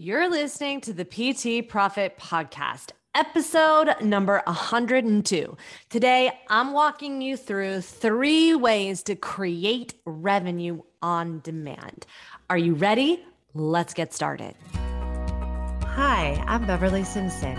You're listening to the PT Profit Podcast, episode number 102. Today, I'm walking you through three ways to create revenue on demand. Are you ready? Let's get started. Hi, I'm Beverly Simpson,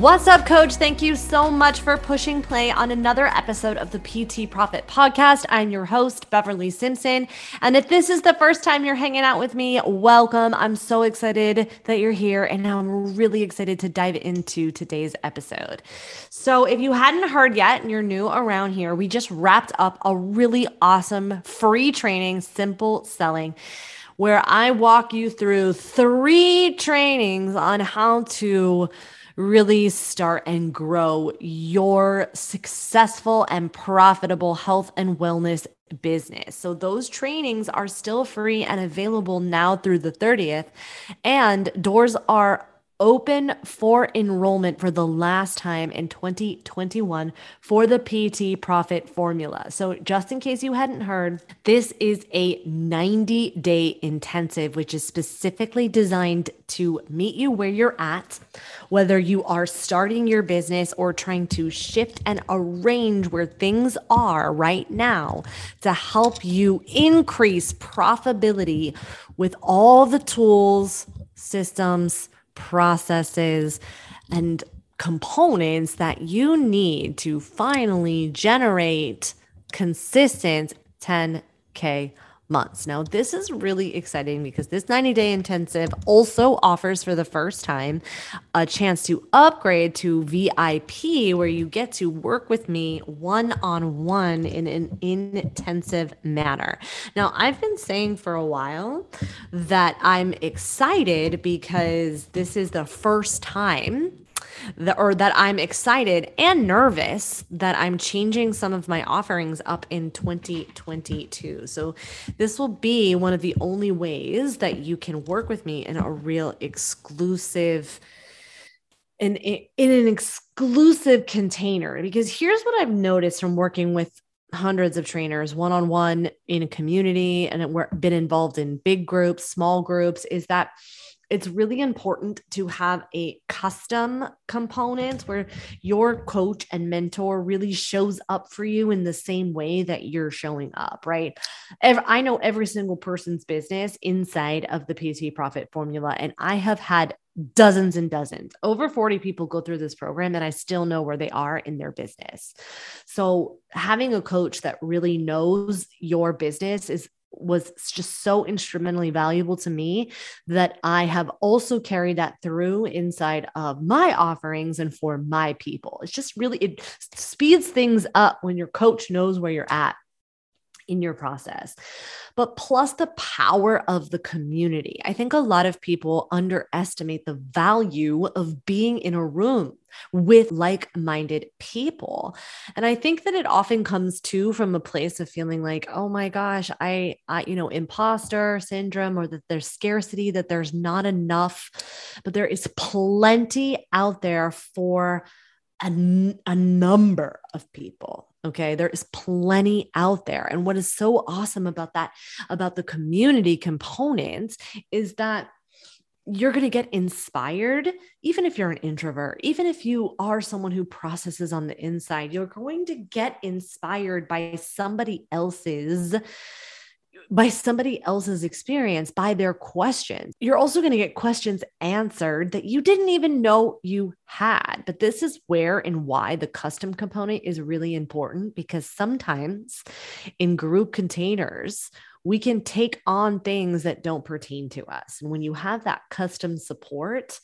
What's up, coach? Thank you so much for pushing play on another episode of the PT Profit Podcast. I'm your host, Beverly Simpson. And if this is the first time you're hanging out with me, welcome. I'm so excited that you're here. And now I'm really excited to dive into today's episode. So, if you hadn't heard yet and you're new around here, we just wrapped up a really awesome free training, Simple Selling where I walk you through three trainings on how to really start and grow your successful and profitable health and wellness business. So those trainings are still free and available now through the 30th and doors are open for enrollment for the last time in 2021 for the PT Profit Formula. So, just in case you hadn't heard, this is a 90 day intensive, which is specifically designed to meet you where you're at, whether you are starting your business or trying to shift and arrange where things are right now to help you increase profitability with all the tools, systems, processes, and components that you need to finally generate consistent 10K months. Now, this is really exciting because this 90 day intensive also offers for the first time a chance to upgrade to VIP, where you get to work with me one on one in an intensive manner. Now, I've been saying for a while that I'm excited because this is the first time that, or that I'm excited and nervous that I'm changing some of my offerings up in 2022. So this will be one of the only ways that you can work with me in a real exclusive in, in an exclusive container because here's what I've noticed from working with hundreds of trainers one on one in a community and been involved in big groups, small groups is that it's really important to have a custom component where your coach and mentor really shows up for you in the same way that you're showing up, right? I know every single person's business inside of the PT Profit Formula, and I have had dozens and dozens, over 40 people go through this program, and I still know where they are in their business. So, having a coach that really knows your business is was just so instrumentally valuable to me that I have also carried that through inside of my offerings and for my people. It's just really, it speeds things up when your coach knows where you're at in your process. But plus the power of the community. I think a lot of people underestimate the value of being in a room with like minded people. And I think that it often comes too from a place of feeling like, oh my gosh, I, I, you know, imposter syndrome or that there's scarcity, that there's not enough, but there is plenty out there for a, a number of people. Okay. There is plenty out there. And what is so awesome about that, about the community component, is that you're going to get inspired, even if you're an introvert, even if you are someone who processes on the inside, you're going to get inspired by somebody else's by somebody else's experience, by their questions. You're also going to get questions answered that you didn't even know you had. But this is where and why the custom component is really important because sometimes in group containers, we can take on things that don't pertain to us. And when you have that custom support,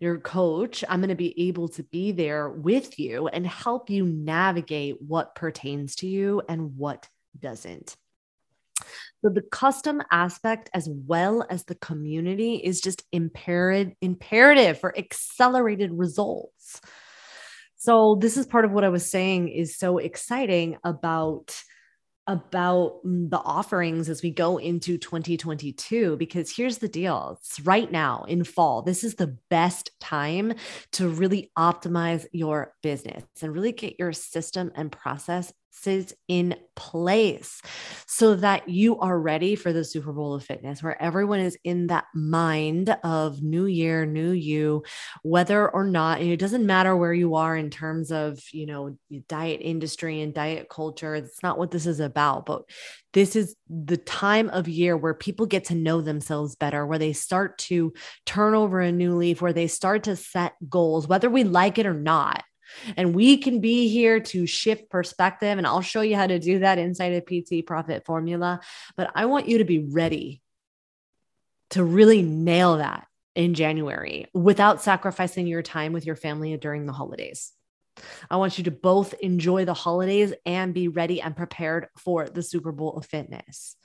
your coach, I'm going to be able to be there with you and help you navigate what pertains to you and what doesn't. So the custom aspect as well as the community is just imperative imperative for accelerated results. So this is part of what I was saying is so exciting about about the offerings as we go into 2022 because here's the deal it's right now in fall this is the best time to really optimize your business and really get your system and process in place so that you are ready for the Super Bowl of fitness, where everyone is in that mind of new year, new you, whether or not it doesn't matter where you are in terms of, you know, diet industry and diet culture. It's not what this is about, but this is the time of year where people get to know themselves better, where they start to turn over a new leaf, where they start to set goals, whether we like it or not and we can be here to shift perspective. And I'll show you how to do that inside of PT Profit Formula. But I want you to be ready to really nail that in January without sacrificing your time with your family during the holidays. I want you to both enjoy the holidays and be ready and prepared for the Super Bowl of fitness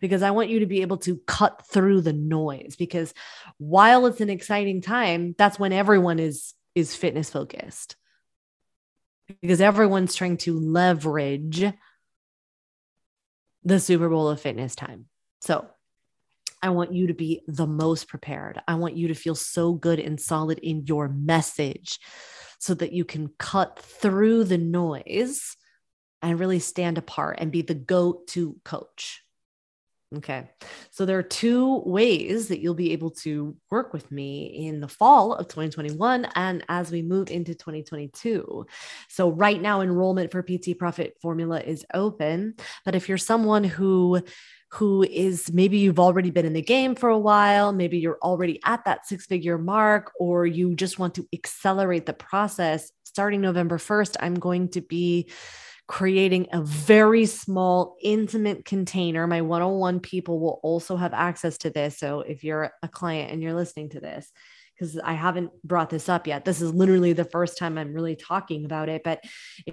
because I want you to be able to cut through the noise because while it's an exciting time that's when everyone is is fitness focused because everyone's trying to leverage the Super Bowl of fitness time. So I want you to be the most prepared. I want you to feel so good and solid in your message so that you can cut through the noise and really stand apart and be the go to coach. Okay. So there are two ways that you'll be able to work with me in the fall of 2021 and as we move into 2022. So right now enrollment for PT Profit Formula is open, but if you're someone who who is maybe you've already been in the game for a while, maybe you're already at that six figure mark, or you just want to accelerate the process, starting November 1st, I'm going to be creating a very small, intimate container. My one on one people will also have access to this. So if you're a client and you're listening to this, because I haven't brought this up yet. This is literally the first time I'm really talking about it. But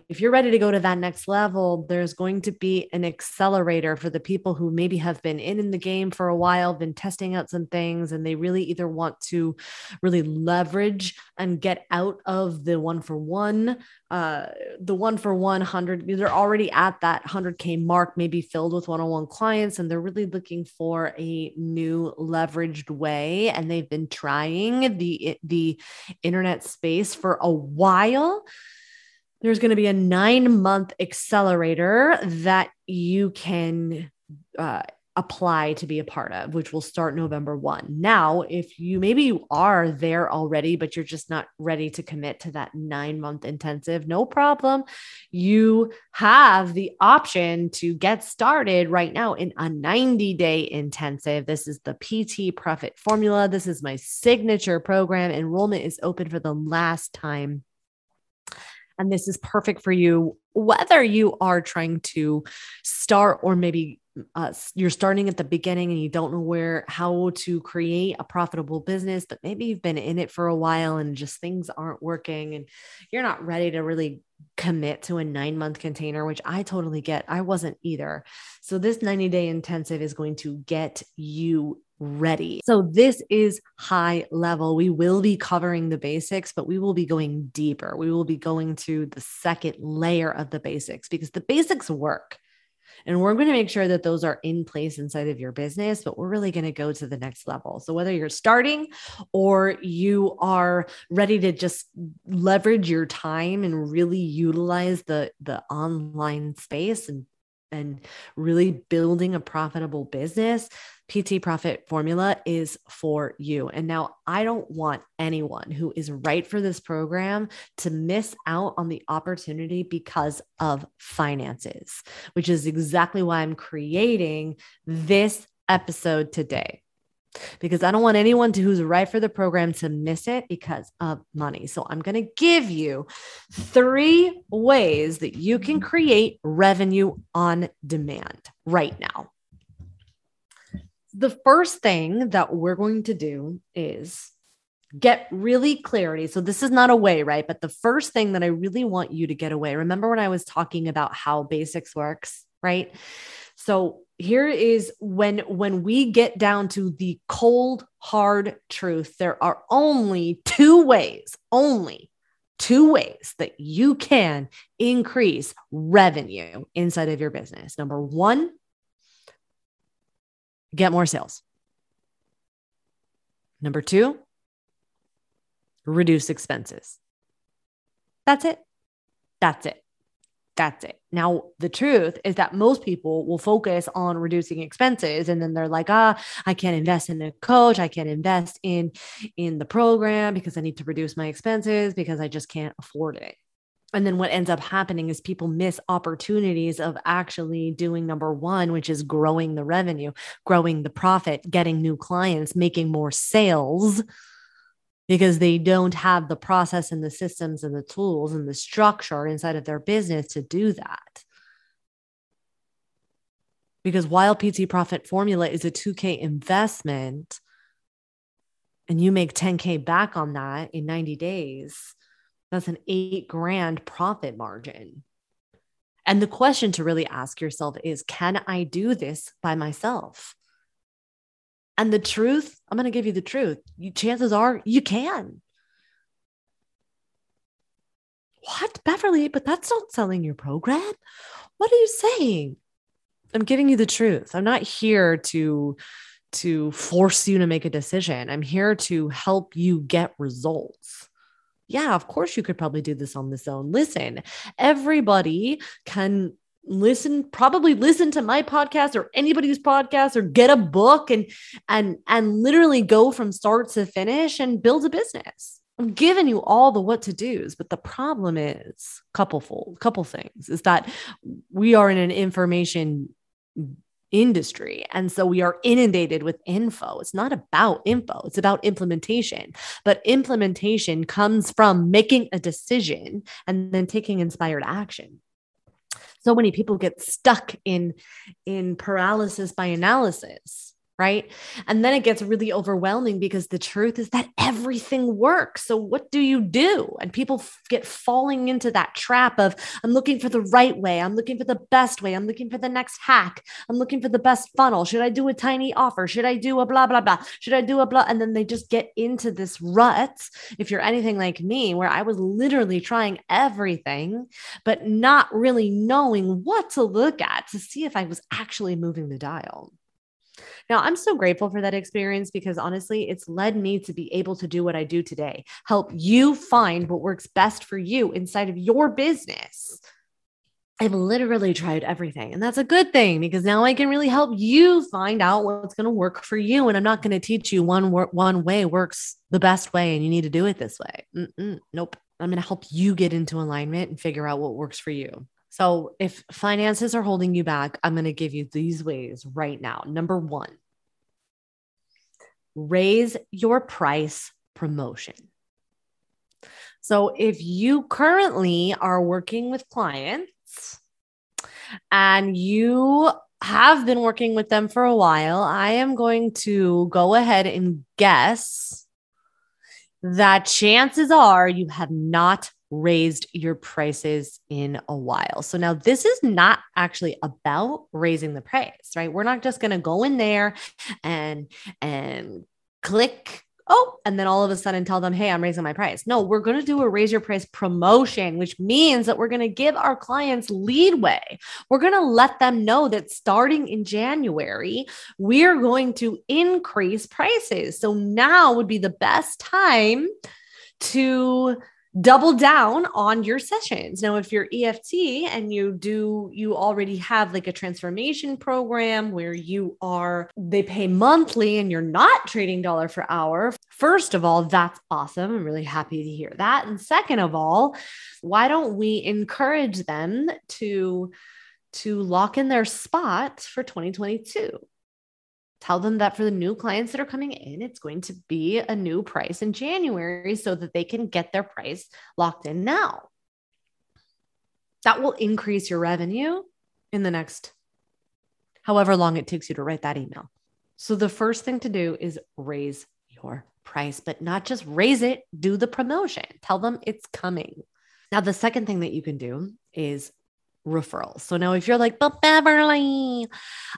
if you're ready to go to that next level, there's going to be an accelerator for the people who maybe have been in, in the game for a while, been testing out some things, and they really either want to really leverage and get out of the one for one, uh, the one for one hundred. They're already at that 100K mark, maybe filled with one on one clients, and they're really looking for a new leveraged way. And they've been trying the the internet space for a while there's going to be a nine month accelerator that you can uh, apply to be a part of, which will start November 1. Now, if you maybe you are there already, but you're just not ready to commit to that nine month intensive, no problem. You have the option to get started right now in a 90 day intensive. This is the PT Profit Formula. This is my signature program. Enrollment is open for the last time. And this is perfect for you, whether you are trying to start or maybe uh, you're starting at the beginning and you don't know where how to create a profitable business but maybe you've been in it for a while and just things aren't working and you're not ready to really commit to a 9 month container which I totally get. I wasn't either. So this 90 day intensive is going to get you ready. So, this is high level. We will be covering the basics, but we will be going deeper. We will be going to the second layer of the basics because the basics work. And we're going to make sure that those are in place inside of your business, but we're really going to go to the next level. So, whether you're starting or you are ready to just leverage your time and really utilize the, the online space and and really building a profitable business, PT Profit Formula is for you. And now I don't want anyone who is right for this program to miss out on the opportunity because of finances, which is exactly why I'm creating this episode today because I don't want anyone to who's right for the program to miss it because of money. So I'm going to give you three ways that you can create revenue on demand right now. The first thing that we're going to do is get really clarity. So this is not a way, right? But the first thing that I really want you to get away. Remember when I was talking about how basics works, right? So here is when when we get down to the cold hard truth there are only two ways only two ways that you can increase revenue inside of your business. Number 1 get more sales. Number 2 reduce expenses. That's it. That's it. That's it. Now, the truth is that most people will focus on reducing expenses and then they're like, ah, I can't invest in a coach. I can't invest in in the program because I need to reduce my expenses because I just can't afford it. And then what ends up happening is people miss opportunities of actually doing number one, which is growing the revenue, growing the profit, getting new clients, making more sales because they don't have the process and the systems and the tools and the structure inside of their business to do that. Because while PT Profit Formula is a 2K investment and you make 10K back on that in 90 days, that's an eight grand profit margin. And the question to really ask yourself is can I do this by myself? And the truth, I'm going to give you the truth. You, chances are you can. What, Beverly? But that's not selling your program. What are you saying? I'm giving you the truth. I'm not here to to force you to make a decision. I'm here to help you get results. Yeah, of course you could probably do this on this own. Listen, everybody can listen probably listen to my podcast or anybody's podcast or get a book and and and literally go from start to finish and build a business i'm giving you all the what to do's but the problem is couplefold couple things is that we are in an information industry. And so we are inundated with info. It's not about info, it's about implementation. But implementation comes from making a decision and then taking inspired action so many people get stuck in in paralysis by analysis right? And then it gets really overwhelming because the truth is that everything works. So what do you do? And people get falling into that trap of I'm looking for the right way, I'm looking for the best way, I'm looking for the next hack, I'm looking for the best funnel. Should I do a tiny offer? Should I do a blah blah blah? Should I do a blah? And then they just get into this rut. If you're anything like me, where I was literally trying everything, but not really knowing what to look at to see if I was actually moving the dial. Now, I'm so grateful for that experience because honestly, it's led me to be able to do what I do today help you find what works best for you inside of your business. I've literally tried everything. And that's a good thing because now I can really help you find out what's going to work for you. And I'm not going to teach you one, one way works the best way and you need to do it this way. Mm-mm, nope. I'm going to help you get into alignment and figure out what works for you. So, if finances are holding you back, I'm going to give you these ways right now. Number one, raise your price promotion. So, if you currently are working with clients and you have been working with them for a while, I am going to go ahead and guess that chances are you have not raised your prices in a while. So now this is not actually about raising the price, right? We're not just going to go in there and and click oh, and then all of a sudden tell them, hey, I'm raising my price. No, we're going to do a raise your price promotion, which means that we're going to give our clients leadway. We're going to let them know that starting in January, we're going to increase prices. So now would be the best time to double down on your sessions. Now, if you're EFT and you do, you already have like a transformation program where you are, they pay monthly and you're not trading dollar for hour. First of all, that's awesome. I'm really happy to hear that. And second of all, why don't we encourage them to, to lock in their spot for 2022? Tell them that for the new clients that are coming in, it's going to be a new price in January so that they can get their price locked in now. That will increase your revenue in the next however long it takes you to write that email. So the first thing to do is raise your price, but not just raise it, do the promotion. Tell them it's coming. Now, the second thing that you can do is referrals. So now if you're like, but Beverly,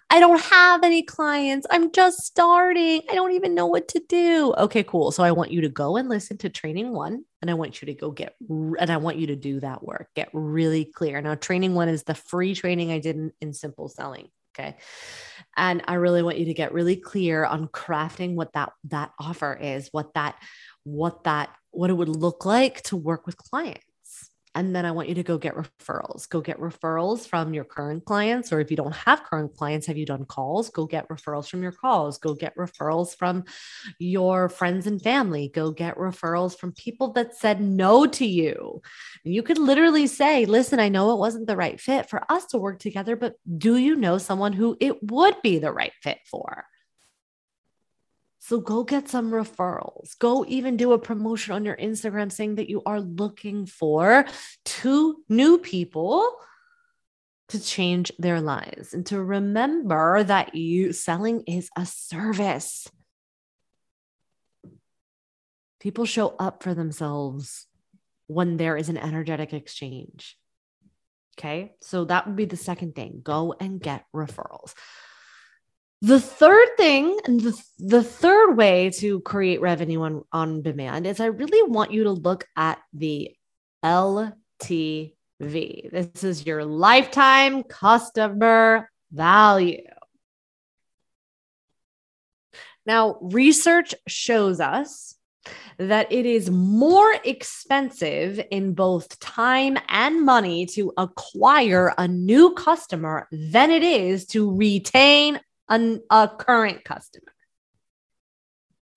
I don't have any clients. I'm just starting. I don't even know what to do. Okay, cool. So I want you to go and listen to training one and I want you to go get and I want you to do that work. Get really clear. Now training one is the free training I did in, in simple selling. Okay. And I really want you to get really clear on crafting what that that offer is, what that what that what it would look like to work with clients and then I want you to go get referrals. Go get referrals from your current clients. Or if you don't have current clients, have you done calls? Go get referrals from your calls. Go get referrals from your friends and family. Go get referrals from people that said no to you. And You could literally say, listen, I know it wasn't the right fit for us to work together, but do you know someone who it would be the right fit for? So go get some referrals. Go even do a promotion on your Instagram saying that you are looking for two new people to change their lives and to remember that you selling is a service. People show up for themselves when there is an energetic exchange. Okay. So that would be the second thing. Go and get referrals. The third thing, and the, the third way to create revenue on, on demand is I really want you to look at the LTV. This is your lifetime customer value. Now, research shows us that it is more expensive in both time and money to acquire a new customer than it is to retain a, a current customer.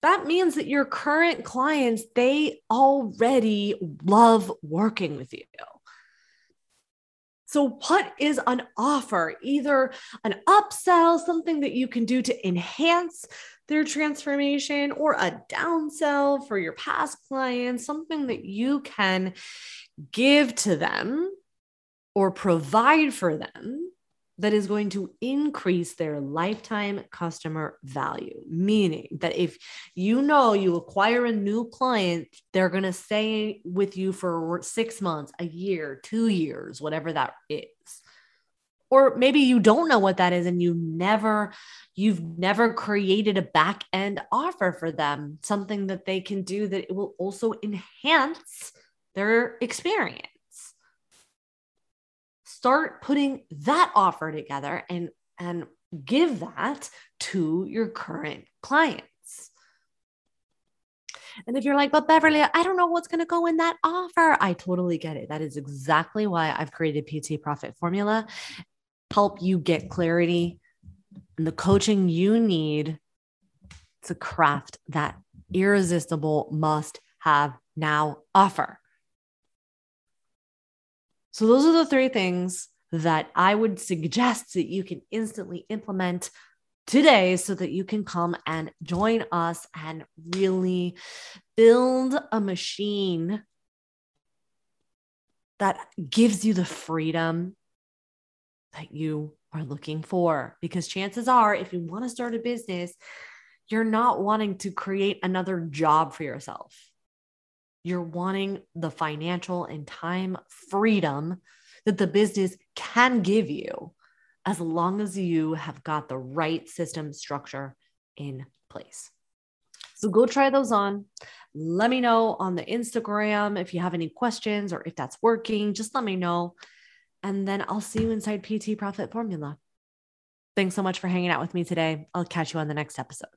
That means that your current clients, they already love working with you. So, what is an offer? Either an upsell, something that you can do to enhance their transformation, or a downsell for your past clients, something that you can give to them or provide for them that is going to increase their lifetime customer value. Meaning that if you know you acquire a new client, they're going to stay with you for six months, a year, two years, whatever that is. Or maybe you don't know what that is and you never, you've never created a back end offer for them, something that they can do that it will also enhance their experience start putting that offer together and and give that to your current clients. And if you're like, but Beverly, I don't know what's going to go in that offer, I totally get it. That is exactly why I've created PT Profit Formula, help you get clarity and the coaching you need to craft that irresistible must have now offer. So, those are the three things that I would suggest that you can instantly implement today so that you can come and join us and really build a machine that gives you the freedom that you are looking for. Because chances are, if you want to start a business, you're not wanting to create another job for yourself. You're wanting the financial and time freedom that the business can give you as long as you have got the right system structure in place. So go try those on. Let me know on the Instagram if you have any questions or if that's working. Just let me know. And then I'll see you inside PT Profit Formula. Thanks so much for hanging out with me today. I'll catch you on the next episode.